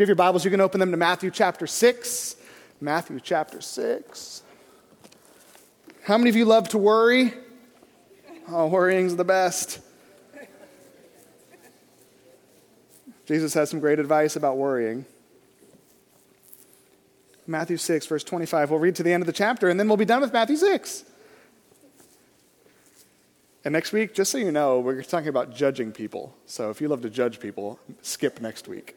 If you have your Bibles, you can open them to Matthew chapter 6. Matthew chapter 6. How many of you love to worry? Oh, worrying's the best. Jesus has some great advice about worrying. Matthew 6, verse 25. We'll read to the end of the chapter and then we'll be done with Matthew 6. And next week, just so you know, we're talking about judging people. So if you love to judge people, skip next week.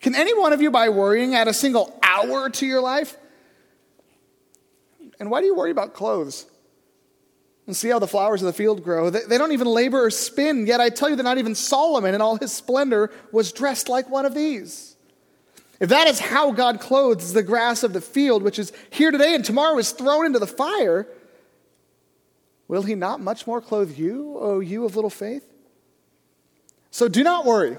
Can any one of you, by worrying, add a single hour to your life? And why do you worry about clothes? And see how the flowers of the field grow. They, don't even labor or spin, yet I tell you that not even Solomon in all his splendor was dressed like one of these. If that is how God clothes the grass of the field, which is here today and tomorrow is thrown into the fire, will he not much more clothe you, O you of little faith? So do not worry,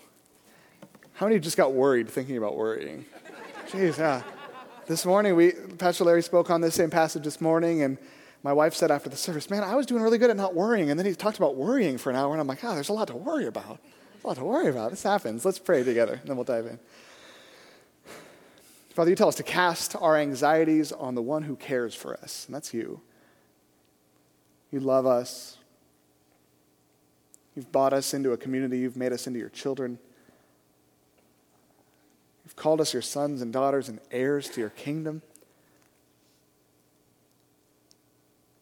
How many just got worried thinking about worrying? Jeez, yeah. This morning, we, Pastor Larry spoke on this same passage this morning, and my wife said after the service, Man, I was doing really good at not worrying. And then he talked about worrying for an hour, and I'm like, Oh, there's a lot to worry about. a lot to worry about. This happens. Let's pray together, and then we'll dive in. Father, you tell us to cast our anxieties on the one who cares for us, and that's you. You love us. You've bought us into a community. You've made us into your children. You've called us your sons and daughters and heirs to your kingdom.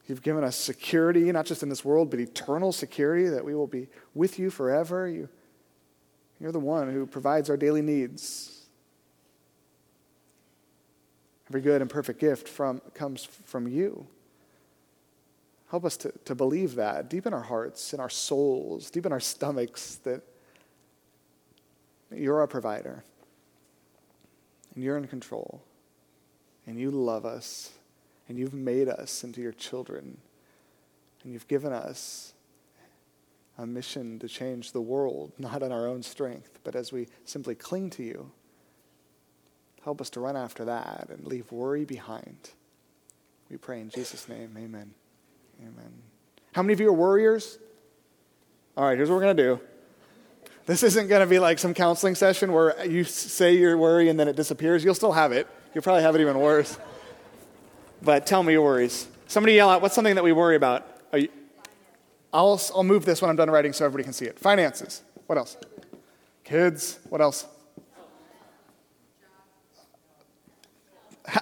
You've given us security, not just in this world, but eternal security that we will be with you forever. You, you're the one who provides our daily needs. Every good and perfect gift from, comes from you. Help us to, to believe that deep in our hearts, in our souls, deep in our stomachs, that you're our provider. And you're in control. And you love us. And you've made us into your children. And you've given us a mission to change the world, not in our own strength, but as we simply cling to you Help us to run after that and leave worry behind. We pray in Jesus' name. Amen. Amen. How many of you are worriers? All right, here's what we're going to do. This isn't going to be like some counseling session where you say your worry and then it disappears. You'll still have it. You'll probably have it even worse. But tell me your worries. Somebody yell out, what's something that we worry about? You, I'll, I'll move this when I'm done writing so everybody can see it. Finances. What else? Kids. What else?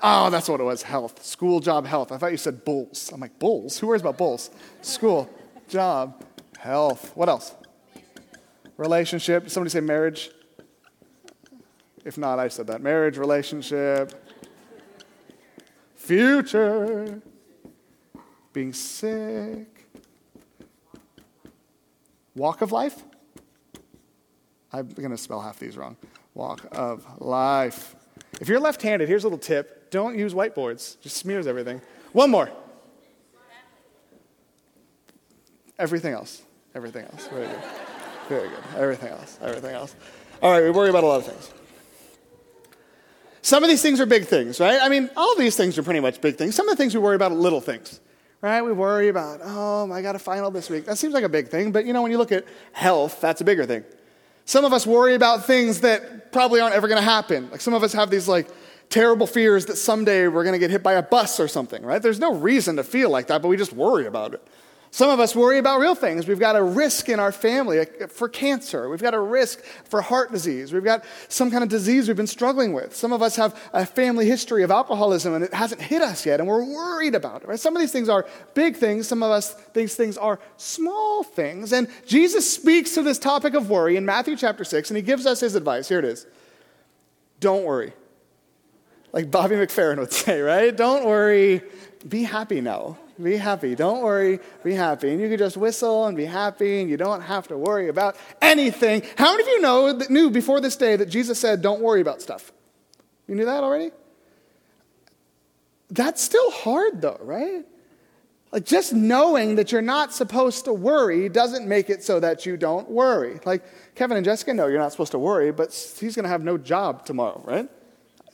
Oh, that's what it was health. School, job, health. I thought you said bulls. I'm like, bulls? Who worries about bulls? School, job, health. What else? Relationship. somebody say marriage? If not, I said that. Marriage, relationship, future, being sick, walk of life. I'm going to spell half these wrong. Walk of life. If you're left handed, here's a little tip don't use whiteboards, just smears everything. One more. Everything else. Everything else. Good. Very good. Everything else. Everything else. All right, we worry about a lot of things. Some of these things are big things, right? I mean, all these things are pretty much big things. Some of the things we worry about are little things, right? We worry about, oh, I got a final this week. That seems like a big thing, but you know, when you look at health, that's a bigger thing. Some of us worry about things that probably aren't ever going to happen. Like some of us have these like terrible fears that someday we're going to get hit by a bus or something, right? There's no reason to feel like that, but we just worry about it. Some of us worry about real things. We've got a risk in our family for cancer. We've got a risk for heart disease. We've got some kind of disease we've been struggling with. Some of us have a family history of alcoholism and it hasn't hit us yet and we're worried about it. Right? Some of these things are big things. Some of us these things are small things. And Jesus speaks to this topic of worry in Matthew chapter 6 and he gives us his advice. Here it is. Don't worry. Like Bobby McFerrin would say, right? Don't worry. Be happy now. Be happy. Don't worry. Be happy. And you can just whistle and be happy, and you don't have to worry about anything. How many of you know that knew before this day that Jesus said, "Don't worry about stuff"? You knew that already. That's still hard, though, right? Like just knowing that you're not supposed to worry doesn't make it so that you don't worry. Like Kevin and Jessica know you're not supposed to worry, but he's going to have no job tomorrow, right?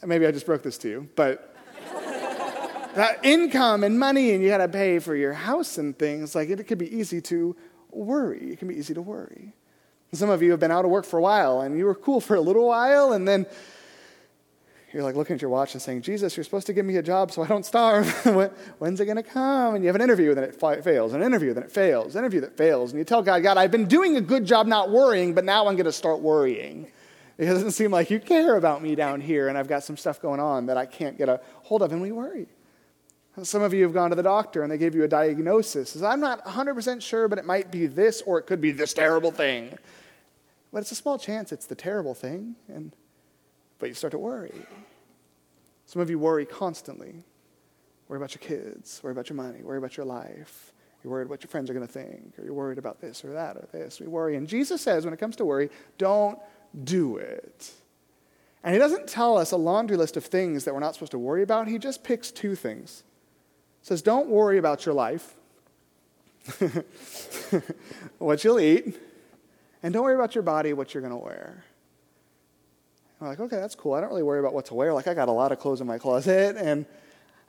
Maybe I just broke this to you, but that income and money and you got to pay for your house and things, like it, it could be easy to worry. It can be easy to worry. some of you have been out of work for a while and you were cool for a little while and then you're like looking at your watch and saying, Jesus, you're supposed to give me a job so I don't starve. When's it going to come? And you have an interview, and then it fails, an interview, then it fails, an interview that fails. And you tell God, God, I've been doing a good job not worrying, but now I'm going to start worrying. It doesn't seem like you care about me down here, and I've got some stuff going on that I can't get a hold of, and we worry. Some of you have gone to the doctor and they gave you a diagnosis. I'm not 100% sure, but it might be this or it could be this terrible thing. But it's a small chance it's the terrible thing, and, but you start to worry. Some of you worry constantly. Worry about your kids, worry about your money, worry about your life. You're worried what your friends are going to think, or you're worried about this or that or this. We worry. And Jesus says, when it comes to worry, don't do it. And he doesn't tell us a laundry list of things that we're not supposed to worry about. He just picks two things says, Don't worry about your life, what you'll eat, and don't worry about your body, what you're going to wear. I'm like, okay, that's cool. I don't really worry about what to wear. Like, I got a lot of clothes in my closet, and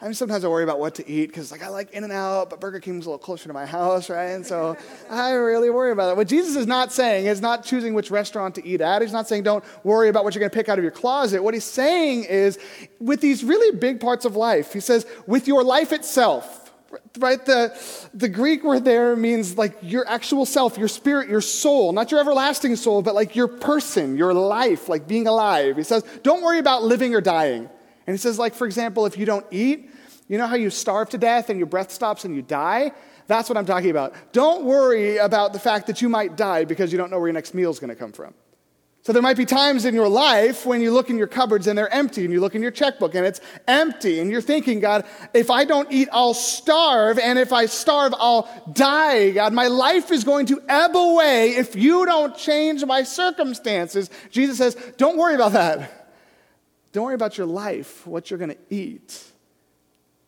I mean, sometimes I worry about what to eat because, like, I like In-N-Out, but Burger King's a little closer to my house, right? And so I really worry about it. What Jesus is not saying is not choosing which restaurant to eat at. He's not saying don't worry about what you're going to pick out of your closet. What he's saying is, with these really big parts of life, he says, with your life itself, right? The, the Greek word there means like your actual self, your spirit, your soul, not your everlasting soul, but like your person, your life, like being alive. He says, don't worry about living or dying. And he says, like, for example, if you don't eat, you know how you starve to death and your breath stops and you die? That's what I'm talking about. Don't worry about the fact that you might die because you don't know where your next meal is going to come from. So there might be times in your life when you look in your cupboards and they're empty, and you look in your checkbook and it's empty, and you're thinking, God, if I don't eat, I'll starve, and if I starve, I'll die. God, my life is going to ebb away if you don't change my circumstances. Jesus says, don't worry about that. Don't worry about your life, what you're going to eat.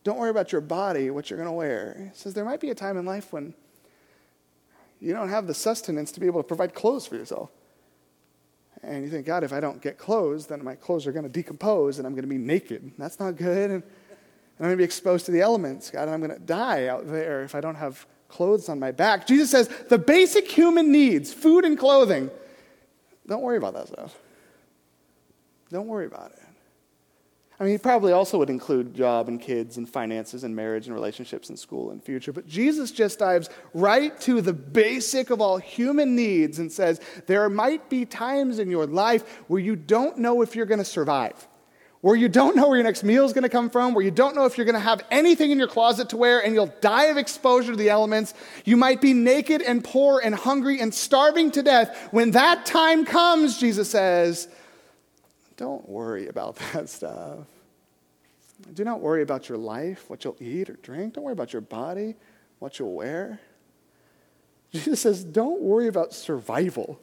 Don't worry about your body, what you're going to wear. He says there might be a time in life when you don't have the sustenance to be able to provide clothes for yourself. And you think, God, if I don't get clothes, then my clothes are going to decompose and I'm going to be naked. That's not good. And I'm going to be exposed to the elements, God, and I'm going to die out there if I don't have clothes on my back. Jesus says the basic human needs, food and clothing, don't worry about that stuff. Don't worry about it. I mean, he probably also would include job and kids and finances and marriage and relationships and school and future. But Jesus just dives right to the basic of all human needs and says, There might be times in your life where you don't know if you're going to survive, where you don't know where your next meal is going to come from, where you don't know if you're going to have anything in your closet to wear and you'll die of exposure to the elements. You might be naked and poor and hungry and starving to death. When that time comes, Jesus says, don't worry about that stuff. Do not worry about your life, what you'll eat or drink. Don't worry about your body, what you'll wear. Jesus says, don't worry about survival.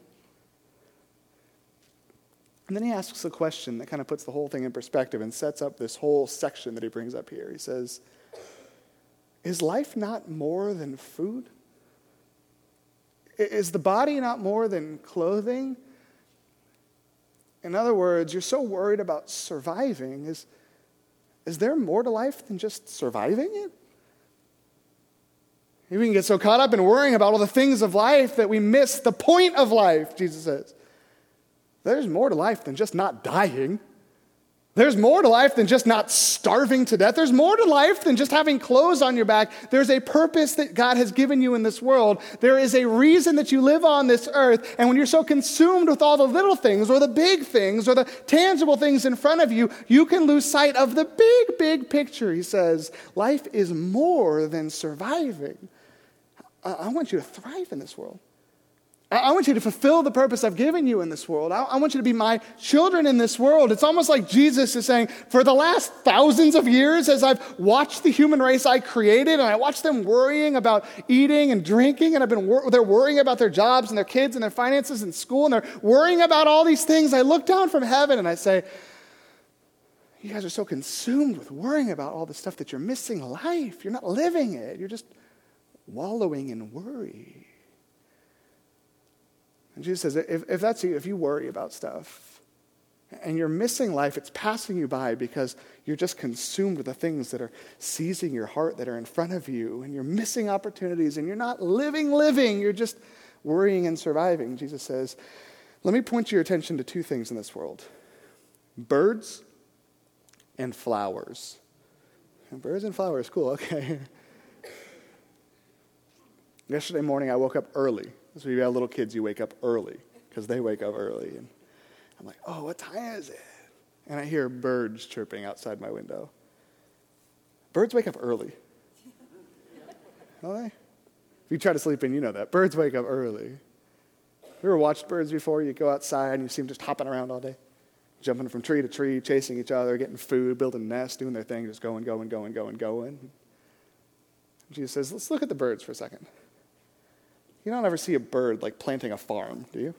And then he asks a question that kind of puts the whole thing in perspective and sets up this whole section that he brings up here. He says, Is life not more than food? Is the body not more than clothing? In other words, you're so worried about surviving. Is, is there more to life than just surviving it? We can get so caught up in worrying about all the things of life that we miss the point of life, Jesus says. There's more to life than just not dying. There's more to life than just not starving to death. There's more to life than just having clothes on your back. There's a purpose that God has given you in this world. There is a reason that you live on this earth. And when you're so consumed with all the little things or the big things or the tangible things in front of you, you can lose sight of the big, big picture. He says, life is more than surviving. I, want you to thrive in this world. I want you to fulfill the purpose I've given you in this world. I want you to be my children in this world. It's almost like Jesus is saying, for the last thousands of years, as I've watched the human race I created, and I watched them worrying about eating and drinking, and I've been wor- they're worrying about their jobs and their kids and their finances and school, and they're worrying about all these things. I look down from heaven and I say, you guys are so consumed with worrying about all the stuff that you're missing life. You're not living it. You're just wallowing in worry. And Jesus says, if, if that's you, if you worry about stuff and you're missing life, it's passing you by because you're just consumed with the things that are seizing your heart that are in front of you, and you're missing opportunities, and you're not living, living, you're just worrying and surviving. Jesus says, let me point your attention to two things in this world birds and flowers. And birds and flowers, cool, okay. Yesterday morning, I woke up early. So you have little kids, you wake up early because they wake up early. And I'm like, oh, what time is it? And I hear birds chirping outside my window. Birds wake up early. Don't they? If you try to sleep in, you know that. Birds wake up early. You ever watched birds before? You go outside and you see them just hopping around all day, jumping from tree to tree, chasing each other, getting food, building nests, doing their thing, just going, going, going, going, going. Jesus says, let's look at the birds for a second. You don't ever see a bird like planting a farm, do you?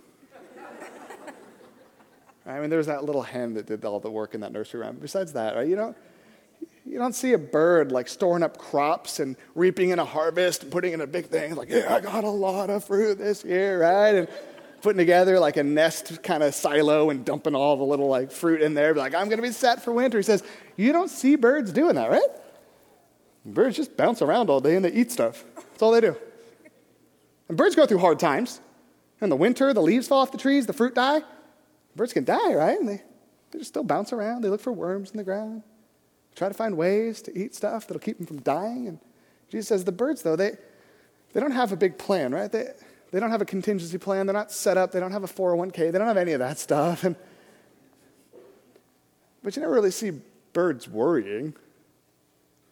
I mean, there's that little hen that did all the work in that nursery rhyme. Besides that, right, you don't, you don't see a bird like storing up crops and reaping in a harvest and putting in a big thing like, yeah, I got a lot of fruit this year, right? And putting together like a nest kind of silo and dumping all the little like fruit in there. Like, I'm going to be set for winter. He says, you don't see birds doing that, right? Birds just bounce around all day and they eat stuff. That's all they do. And birds go through hard times. In the winter, the leaves fall off the trees, the fruit die. Birds can die, right? And they, they just still bounce around. They look for worms in the ground, try to find ways to eat stuff that'll keep them from dying. And Jesus says the birds, though, they, they don't have a big plan, right? They, they don't have a contingency plan. They're not set up. They don't have a 401k. They don't have any of that stuff. And, but you never really see birds worrying.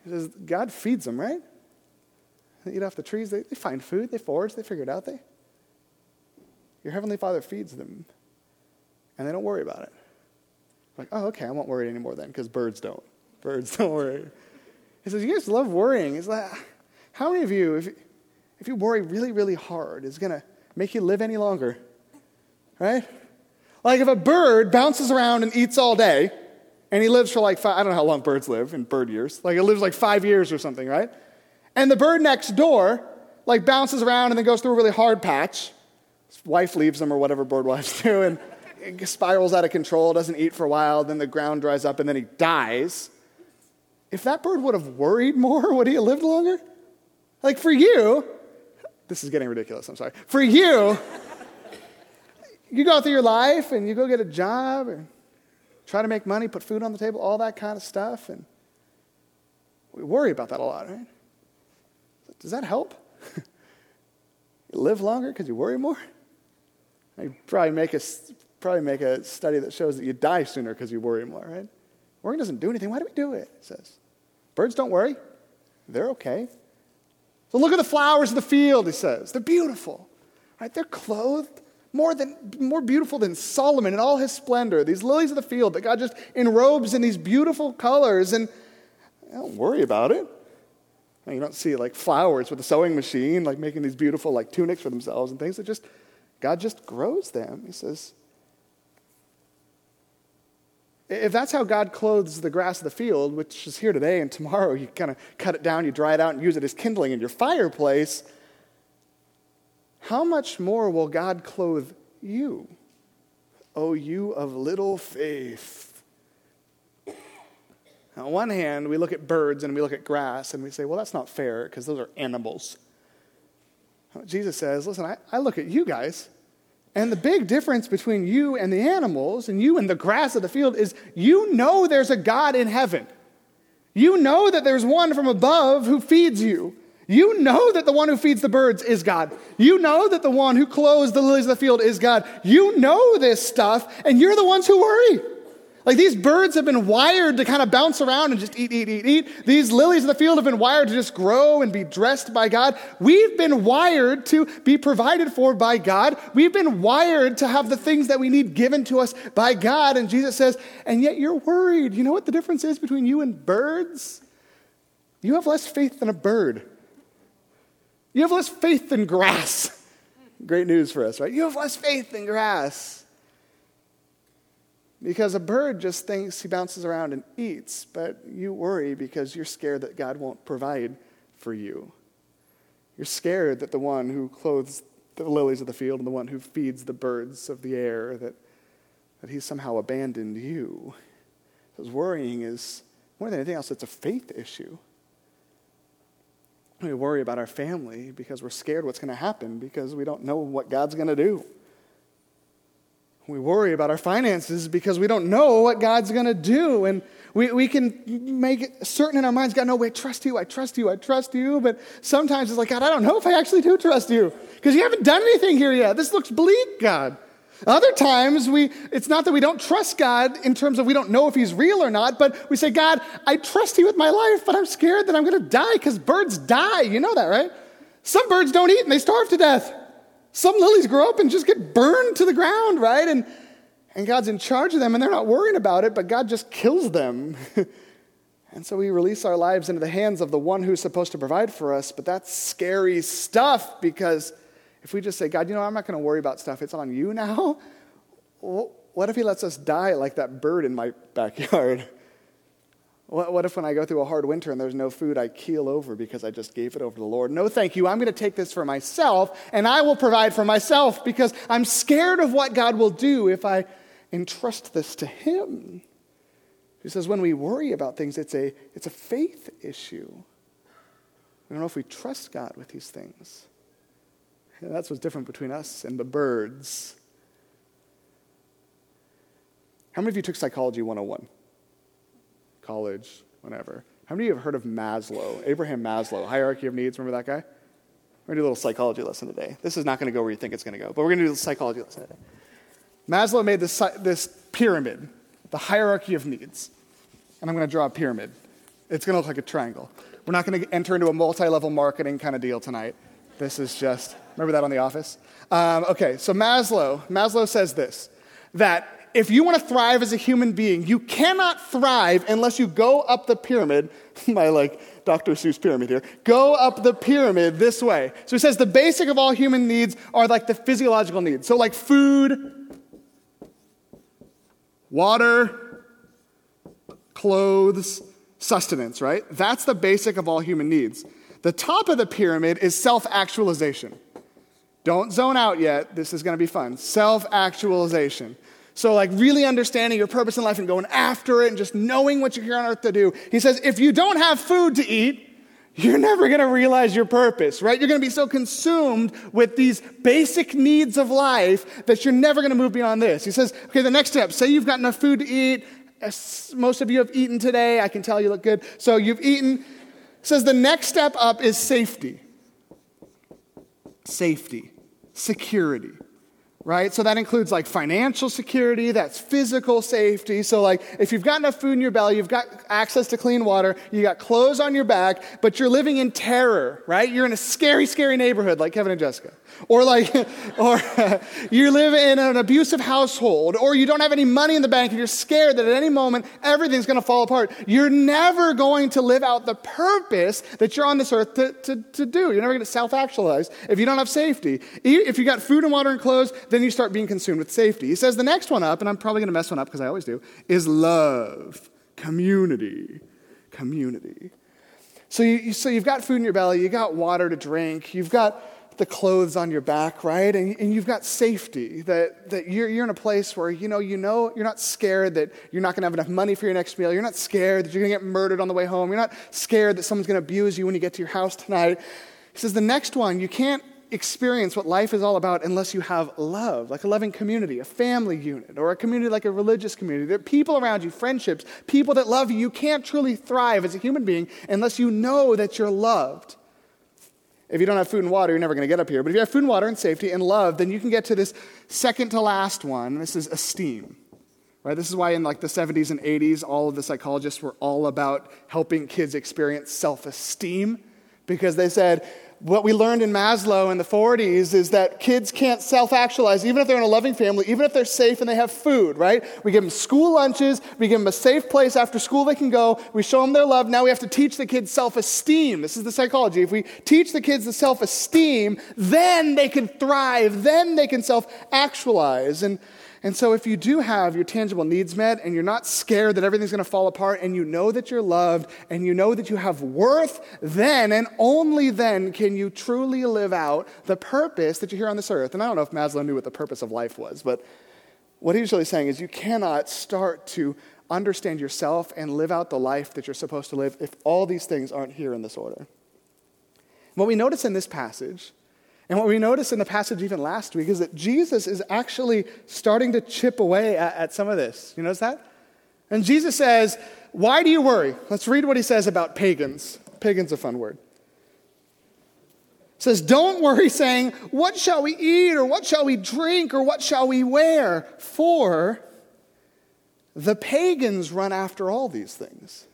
He says God feeds them, right? They eat off the trees. They, they find food. They forage. They figure it out. They, your Heavenly Father feeds them, and they don't worry about it. Like, oh, okay, I won't worry anymore then, because birds don't. Birds don't worry. He says, you guys love worrying. He's like, how many of you, if, if you worry really, really hard, is going to make you live any longer? Right? Like if a bird bounces around and eats all day, and he lives for like five, I don't know how long birds live in bird years. Like it lives like five years or something, right? And the bird next door, like, bounces around and then goes through a really hard patch. His wife leaves him, or whatever bird wives do, and it spirals out of control, doesn't eat for a while, then the ground dries up, and then he dies. If that bird would have worried more, would he have lived longer? Like, for you, this is getting ridiculous, I'm sorry. For you, you go through your life and you go get a job and try to make money, put food on the table, all that kind of stuff, and we worry about that a lot, right? Does that help? you live longer because you worry more? You probably make a probably make a study that shows that you die sooner because you worry more, right? Worrying doesn't do anything. Why do we do it? It says. Birds don't worry. They're okay. So look at the flowers of the field, he says. They're beautiful. Right? They're clothed more than more beautiful than Solomon in all his splendor. These lilies of the field that God just enrobes in these beautiful colors and don't worry about it. And you don't see like flowers with a sewing machine, like making these beautiful like tunics for themselves and things. It just, God just grows them. He says, if that's how God clothes the grass of the field, which is here today and tomorrow, you kind of cut it down, you dry it out, and use it as kindling in your fireplace, how much more will God clothe you? O you of little faith. On one hand, we look at birds and we look at grass and we say, well, that's not fair because those are animals. Jesus says, listen, I, I look at you guys And the big difference between you and the animals and you and the grass of the field is you know there's a God in heaven. You know that there's one from above who feeds you. You know that the one who feeds the birds is God. You know that the one who clothes the lilies of the field is God. You know this stuff, and you're the ones who worry. Like these birds have been wired to kind of bounce around and just eat, eat, eat, eat. These lilies of the field have been wired to just grow and be dressed by God. We've been wired to be provided for by God. We've been wired to have the things that we need given to us by God. And Jesus says, and yet you're worried. You know what the difference is between you and birds? You have less faith than a bird. You have less faith than grass. Great news for us, right? You have less faith than grass. Because a bird just thinks he bounces around and eats, but you worry because you're scared that God won't provide for you. You're scared that the one who clothes the lilies of the field and the one who feeds the birds of the air, that, that he's somehow abandoned you. Because worrying is, more than anything else, it's a faith issue. We worry about our family because we're scared what's going to happen because we don't know what God's going to do. We worry about our finances because we don't know what God's going to do. And we, we can make it certain in our minds, God, no, wait, trust you, I trust you, I trust you. But sometimes it's like, God, I don't know if I actually do trust you because you haven't done anything here yet. This looks bleak, God. Other times, we, it's not that we don't trust God in terms of we don't know if He's real or not, but we say, God, I trust you with my life, but I'm scared that I'm going to die because birds die. You know that, right? Some birds don't eat and they starve to death. Some lilies grow up and just get burned to the ground, right? And, and God's in charge of them and they're not worrying about it, but God just kills them. and so we release our lives into the hands of the one who's supposed to provide for us, but that's scary stuff because if we just say, God, you know, I'm not going to worry about stuff, it's on you now, what if He lets us die like that bird in my backyard? What if when I go through a hard winter and there's no food, I keel over because I just gave it over to the Lord? No, thank you. I'm going to take this for myself and I will provide for myself because I'm scared of what God will do if I entrust this to Him. He says when we worry about things, it's a, it's a faith issue. We don't know if we trust God with these things. And that's what's different between us and the birds. How many of you took Psychology 101? College, whatever. How many of you have heard of Maslow? Abraham Maslow, Hierarchy of Needs. Remember that guy? We're going to do a little psychology lesson today. This is not going to go where you think it's going to go, but we're going to do a psychology lesson today. Maslow made this, this pyramid, the hierarchy of needs. And I'm going to draw a pyramid. It's going to look like a triangle. We're not going to enter into a multi level marketing kind of deal tonight. This is just, remember that on The Office? Um, okay, so Maslow, Maslow says this that if you want to thrive as a human being, you cannot thrive unless you go up the pyramid, my like Dr. Seuss pyramid here, go up the pyramid this way. So he says the basic of all human needs are like the physiological needs. So, like food, water, clothes, sustenance, right? That's the basic of all human needs. The top of the pyramid is self actualization. Don't zone out yet. This is going to be fun. Self actualization. So, like, really understanding your purpose in life and going after it and just knowing what you're here on earth to do. He says, if you don't have food to eat, you're never going to realize your purpose, right? You're going to be so consumed with these basic needs of life that you're never going to move beyond this. He says, okay, the next step say you've got enough food to eat. Most of you have eaten today. I can tell you look good. So, you've eaten He says the next step up is safety. Safety, security right? So that includes like financial security, that's physical safety. So, like, if you've got enough food in your belly, you've got access to clean water, you got clothes on your back, but you're living in terror, right? You're in a scary, scary neighborhood like Kevin and Jessica. Or like, or you live in an abusive household, or you don't have any money in the bank and you're scared that at any moment everything's going to fall apart. You're never going to live out the purpose that you're on this earth to, to, to do. You're never going to self actualize if you don't have safety. If you got food and water and clothes, then you start being consumed with safety. He says the next one up, and I'm probably going to mess one up because I always do, is love, community, community. So, you, so you've got food in your belly, you got water to drink, you've got the clothes on your back, right? And, and you've got safety, that, that you're, you're in a place where you know, you know you're not scared that you're not going to have enough money for your next meal. You're not scared that you're going to get murdered on the way home. You're not scared that someone's going to abuse you when you get to your house tonight. He says the next one, you can't experience what life is all about unless you have love, like a loving community, a family unit, or a community like a religious community. There are people around you, friendships, people that love you. You can't truly thrive as a human being unless you know that you're loved. If you don't have food and water, you're never going to get up here. But if you have food and water and safety and love, then you can get to this second to last one. This is esteem. Right? This is why in like the 70s and 80s, all of the psychologists were all about helping kids experience self-esteem because they said, what we learned in Maslow in the 40s is that kids can't self actualize, even if they're in a loving family, even if they're safe and they have food, right? We give them school lunches, we give them a safe place after school they can go, we show them their love. Now we have to teach the kids self esteem. This is the psychology. If we teach the kids the self esteem, then they can thrive, then they can self actualize. And and so, if you do have your tangible needs met and you're not scared that everything's going to fall apart and you know that you're loved and you know that you have worth, then and only then can you truly live out the purpose that you're here on this earth. And I don't know if Maslow knew what the purpose of life was, but what he's really saying is you cannot start to understand yourself and live out the life that you're supposed to live if all these things aren't here in this order. What we notice in this passage and what we noticed in the passage even last week is that Jesus is actually starting to chip away at, at, some of this. You notice that? And Jesus says, Why do you worry? Let's read what he says about pagans. Pagan's a fun word. Says, Don't worry, saying, What shall we eat, or what shall we drink, or what shall we wear? For the pagans run after all these things.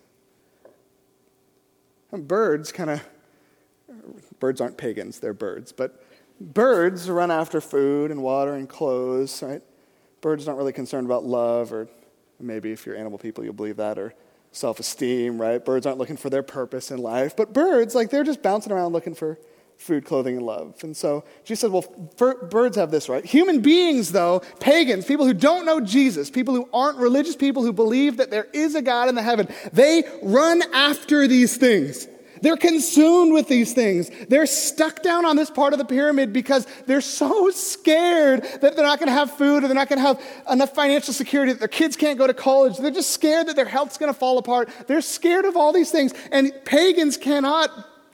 And birds kind of birds aren't pagans, they're birds. But birds run after food and water and clothes, right? Birds aren't really concerned about love, or maybe if you're animal people, you'll believe that, or self esteem, right? Birds aren't looking for their purpose in life. But birds, like, they're just bouncing around looking for food, clothing, and love. And so Jesus said, well, birds have this, right? Human beings, though, pagans, people who don't know Jesus, people who aren't religious people who believe that there is a God in the heaven, they run after these things. They're consumed with these things. They're stuck down on this part of the pyramid because they're so scared that they're not going to have food or they're not going to have enough financial security, that their kids can't go to college. They're just scared that their health's going to fall apart. They're scared of all these things. And pagans cannot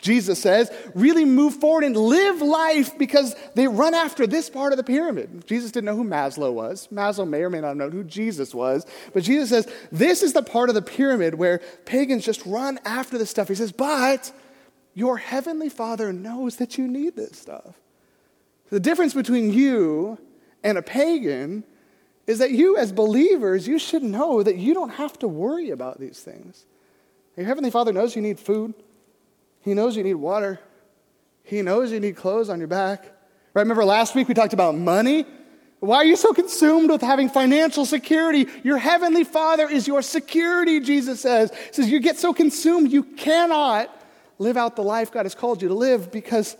Jesus says, really move forward and live life because they run after this part of the pyramid. Jesus didn't know who Maslow was. Maslow may or may not have known who Jesus was. But Jesus says, this is the part of the pyramid where pagans just run after this stuff. He says, but your heavenly Father knows that you need this stuff. The difference between you and a pagan is that you, as believers, you should know that you don't have to worry about these things. Your heavenly Father knows you need food. He knows you need water. He knows you need clothes on your back. Right? Remember last week we talked about money? Why are you so consumed with having financial security? Your heavenly Father is your security, Jesus says. He says you get so consumed you cannot live out the life God has called you to live because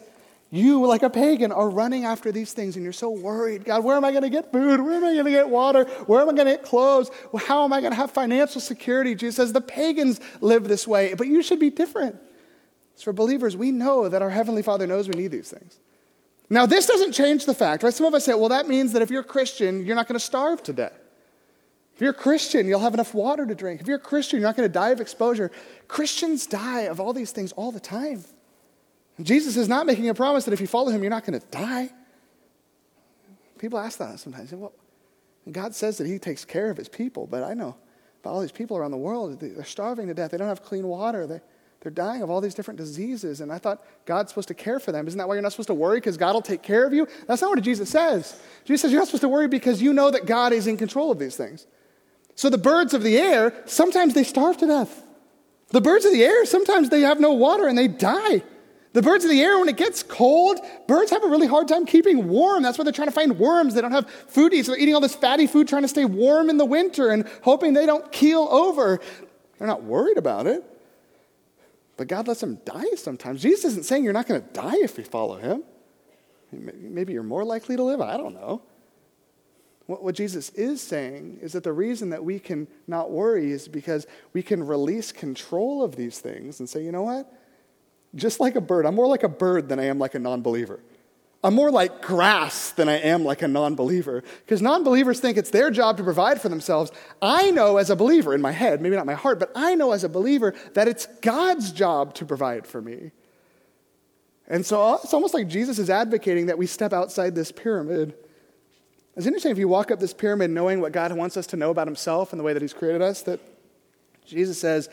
you, like a pagan, are running after these things and you're so worried. God, where am I going to get food? Where am I going to get water? Where am I going to get clothes? How am I going to have financial security? Jesus says the pagans live this way, but you should be different. So for believers, we know that our Heavenly Father knows we need these things. Now, this doesn't change the fact, right? Some of us say, well, that means that if you're a Christian, you're not going to starve to death. If you're a Christian, you'll have enough water to drink. If you're a Christian, you're not going to die of exposure. Christians die of all these things all the time. Jesus is not making a promise that if you follow him, you're not going to die. People ask that sometimes. Well, God says that he takes care of his people, but I know about all these people around the world, they're starving to death. They don't have clean water. They, they're dying of all these different diseases, and I thought God's supposed to care for them. Isn't that why you're not supposed to worry? Because God will take care of you? That's not what Jesus says. Jesus says you're not supposed to worry because you know that God is in control of these things. So the birds of the air, sometimes they starve to death. The birds of the air, sometimes they have no water and they die. The birds of the air, when it gets cold, birds have a really hard time keeping warm. That's why they're trying to find worms. They don't have food to eat, so they're eating all this fatty food trying to stay warm in the winter and hoping they don't keel over. They're not worried about it. But God lets them die sometimes. Jesus isn't saying you're not going to die if you follow him. Maybe you're more likely to live. I don't know. What, what Jesus is saying is that the reason that we can not worry is because we can release control of these things and say, you know what? Just like a bird, I'm more like a bird than I am like a non believer. I'm more like grass than I am like a non believer. Because non believers think it's their job to provide for themselves. I know as a believer, in my head, maybe not my heart, but I know as a believer that it's God's job to provide for me. And so uh, it's almost like Jesus is advocating that we step outside this pyramid. It's interesting if you walk up this pyramid knowing what God wants us to know about himself and the way that he's created us, that Jesus says,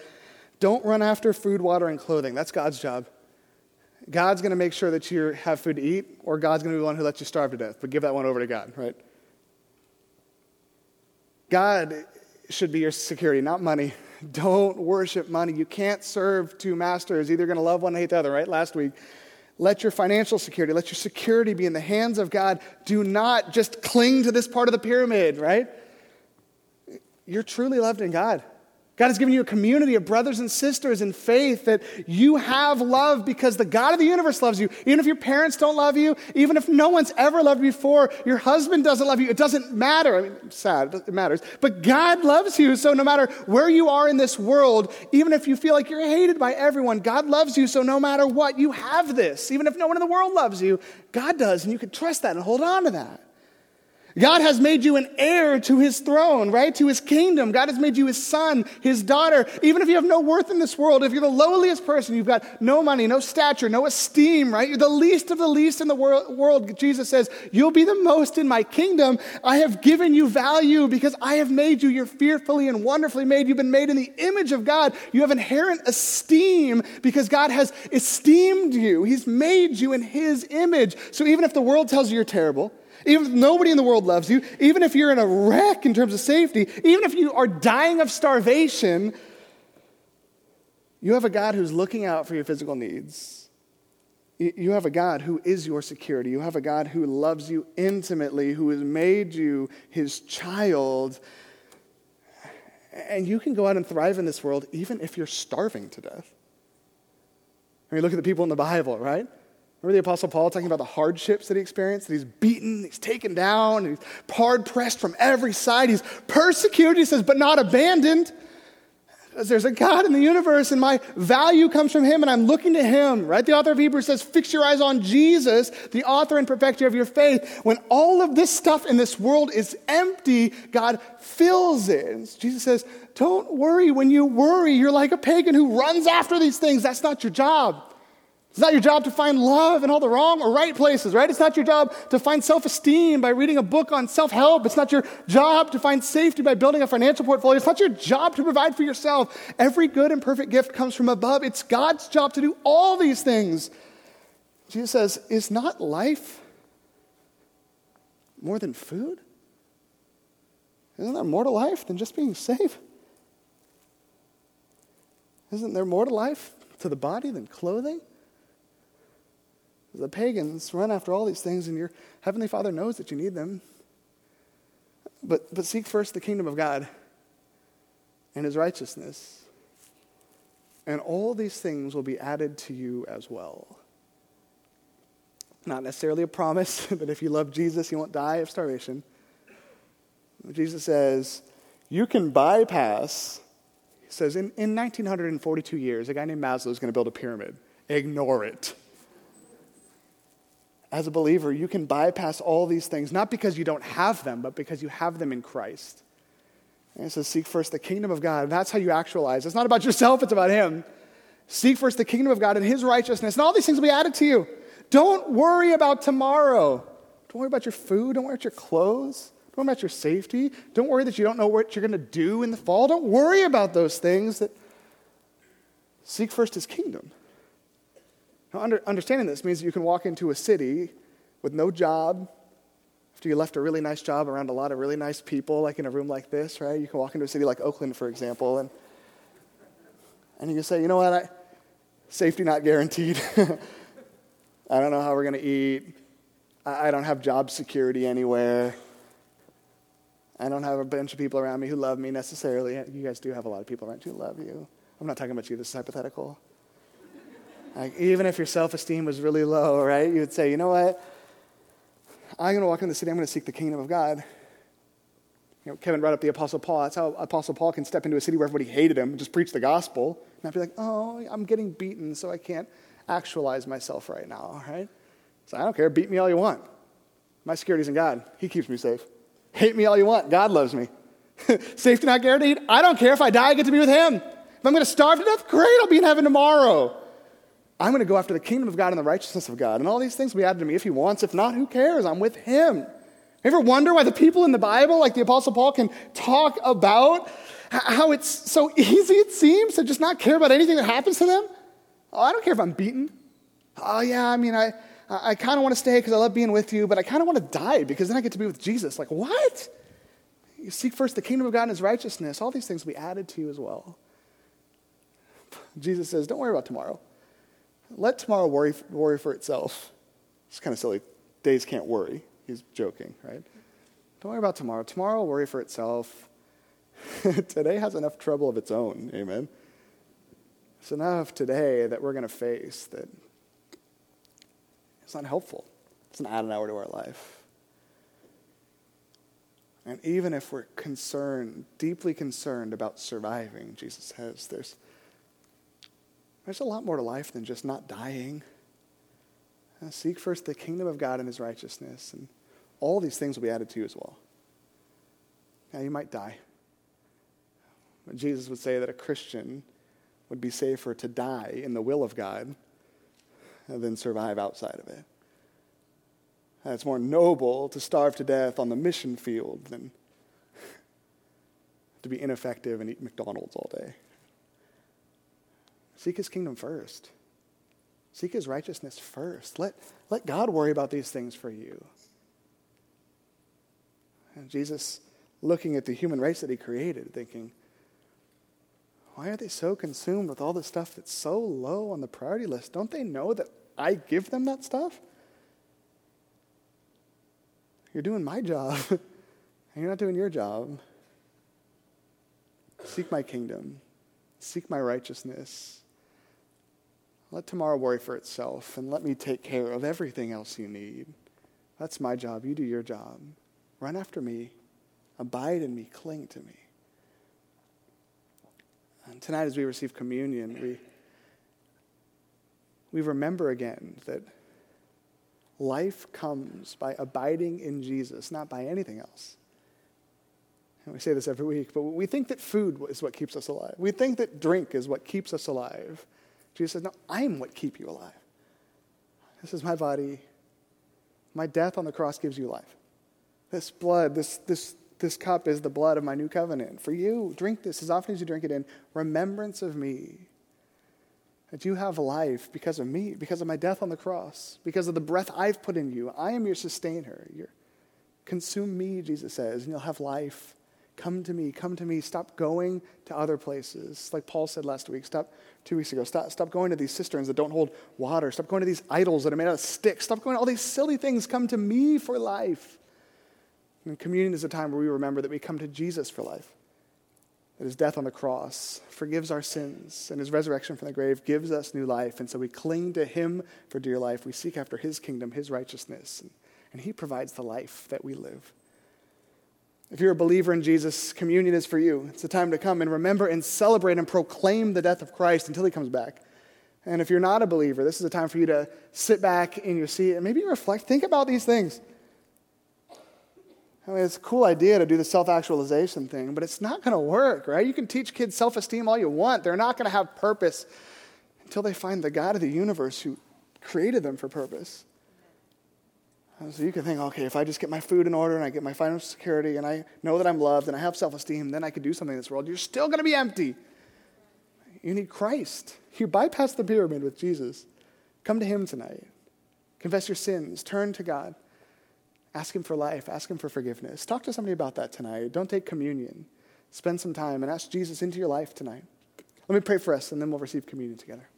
don't run after food, water, and clothing. That's God's job. God's going to make sure that you have food to eat, or God's going to be the one who lets you starve to death. But give that one over to God, right? God should be your security, not money. Don't worship money. You can't serve two masters. Either going to love one and hate the other, right? Last week. Let your financial security, let your security be in the hands of God. Do not just cling to this part of the pyramid, right? You're truly loved in God. God has given you a community of brothers and sisters in faith that you have love because the God of the universe loves you. Even if your parents don't love you, even if no one's ever loved you before, your husband doesn't love you, it doesn't matter. I mean, sad, it matters. But God loves you. So no matter where you are in this world, even if you feel like you're hated by everyone, God loves you. So no matter what, you have this. Even if no one in the world loves you, God does. And you can trust that and hold on to that. God has made you an heir to his throne, right? To his kingdom. God has made you his son, his daughter. Even if you have no worth in this world, if you're the lowliest person, you've got no money, no stature, no esteem, right? You're the least of the least in the world. Jesus says, You'll be the most in my kingdom. I have given you value because I have made you. You're fearfully and wonderfully made. You've been made in the image of God. You have inherent esteem because God has esteemed you. He's made you in his image. So even if the world tells you you're terrible, even if nobody in the world loves you, even if you're in a wreck in terms of safety, even if you are dying of starvation, you have a God who's looking out for your physical needs. You have a God who is your security. You have a God who loves you intimately, who has made you his child. And you can go out and thrive in this world even if you're starving to death. I mean, look at the people in the Bible, right? Remember the Apostle Paul talking about the hardships that he experienced? That he's beaten, he's taken down, he's hard pressed from every side, he's persecuted, he says, but not abandoned. Because there's a God in the universe, and my value comes from him, and I'm looking to him. Right? The author of Hebrews says, Fix your eyes on Jesus, the author and perfecter of your faith. When all of this stuff in this world is empty, God fills it. Jesus says, Don't worry. When you worry, you're like a pagan who runs after these things. That's not your job. It's not your job to find love in all the wrong or right places, right? It's not your job to find self esteem by reading a book on self help. It's not your job to find safety by building a financial portfolio. It's not your job to provide for yourself. Every good and perfect gift comes from above. It's God's job to do all these things. Jesus says, Is not life more than food? Isn't there more to life than just being safe? Isn't there more to life to the body than clothing? The pagans run after all these things, and your Heavenly Father knows that you need them. But, but seek first the kingdom of God and His righteousness, and all these things will be added to you as well. Not necessarily a promise that if you love Jesus, you won't die of starvation. Jesus says, you can bypass, he says, in, in 1942 years, a guy named Maslow is going to build a pyramid. Ignore it as a believer, you can bypass all these things, not because you don't have them, but because you have them in Christ. And it says, Seek first the kingdom of God. That's how you actualize. It's not about yourself, it's about Him. Seek first the kingdom of God and His righteousness, and all these things will be added to you. Don't worry about tomorrow. Don't worry about your food. Don't worry about your clothes. Don't worry about your safety. Don't worry that you don't know what you're going to do in the fall. Don't worry about those things. That seek first His kingdom. Now, under, understanding this means that you can walk into a city with no job, after you left a really nice job around a lot of really nice people, like in a room like this, right? You can walk into a city like Oakland, for example, and, and you can say, you know what, I, safety not guaranteed. I don't know how we're going to eat. I, I don't have job security anywhere. I don't have a bunch of people around me who love me necessarily. You guys do have a lot of people around you who love you. I'm not talking about you, this is hypothetical. Like, even if your self esteem was really low, right, you would say, you know what? I'm going to walk into the city, I'm going to seek the kingdom of God. You know, Kevin brought up the Apostle Paul. That's how Apostle Paul can step into a city where everybody hated him and just preach the gospel. And I'd be like, oh, I'm getting beaten, so I can't actualize myself right now, right? So I don't care. Beat me all you want. My security's in God. He keeps me safe. Hate me all you want. God loves me. Safety not guaranteed. I don't care. If I die, I get to be with Him. If I'm going to starve to death, great. I'll be in heaven tomorrow. I'm going to go after the kingdom of God and the righteousness of God. And all these things will be added to me if he wants. If not, who cares? I'm with him. You ever wonder why the people in the Bible, like the Apostle Paul, can talk about how it's so easy it seems to just not care about anything that happens to them? Oh, I don't care if I'm beaten. Oh, yeah, I mean, I, I kind of want to stay because I love being with you, but I kind of want to die because then I get to be with Jesus. Like, what? You seek first the kingdom of God and his righteousness. All these things will be added to you as well. Jesus says, don't worry about tomorrow. Let tomorrow worry, worry for itself. It's kind of silly. Days can't worry. He's joking, right? Don't worry about tomorrow. Tomorrow will worry for itself. today has enough trouble of its own. Amen. It's enough today that we're going to face that it's not helpful. It's not add an hour to our life. And even if we're concerned, deeply concerned about surviving, Jesus says, there's, there's a lot more to life than just not dying. Uh, seek first the kingdom of God and his righteousness, and all these things will be added to you as well. Now, you might die. But Jesus would say that a Christian would be safer to die in the will of God than survive outside of it. It's more noble to starve to death on the mission field than to be ineffective and eat McDonald's all day. Seek his kingdom first. Seek his righteousness first. Let, let God worry about these things for you. And Jesus, looking at the human race that he created, thinking, why are they so consumed with all the stuff that's so low on the priority list? Don't they know that I give them that stuff? You're doing my job, and you're not doing your job. Seek my kingdom, seek my righteousness. Let tomorrow worry for itself, and let me take care of everything else you need. That's my job. You do your job. Run after me, abide in me, cling to me. And tonight, as we receive communion, we, we remember again that Life comes by abiding in Jesus, not by anything else. And we say this every week, but we think that food is what keeps us alive. We think that drink is what keeps us alive. Jesus says, No, I'm what keep you alive. This is my body. My death on the cross gives you life. This blood, this, this, this cup is the blood of my new covenant. For you, drink this as often as you drink it in remembrance of me that you have life because of me, because of my death on the cross, because of the breath I've put in you. I am your sustainer. You're, consume me, Jesus says, and you'll have life. Come to me, come to me. Stop going to other places. Like Paul said last week, stop two weeks ago. Stop, stop going to these cisterns that don't hold water. Stop going to these idols that are made out of sticks. Stop going to all these silly things. Come to me for life. And communion is a time where we remember that we come to Jesus for life that his death on the cross forgives our sins, and his resurrection from the grave gives us new life. And so we cling to him for dear life. We seek after his kingdom, his righteousness, and, and he provides the life that we live. If you're a believer in Jesus, communion is for you. It's the time to come and remember and celebrate and proclaim the death of Christ until he comes back. And if you're not a believer, this is a time for you to sit back in your seat and maybe reflect. Think about these things. I mean, it's a cool idea to do the self actualization thing, but it's not going to work, right? You can teach kids self esteem all you want. They're not going to have purpose until they find the God of the universe who created them for purpose. So you can think, okay, if I just get my food in order and I get my financial security and I know that I'm loved and I have self esteem, then I could do something in this world. You're still going to be empty. You need Christ. You bypass the pyramid with Jesus. Come to Him tonight. Confess your sins. Turn to God. Ask Him for life. Ask Him for forgiveness. Talk to somebody about that tonight. Don't take communion. Spend some time and ask Jesus into your life tonight. Let me pray for us, and then we'll receive communion together.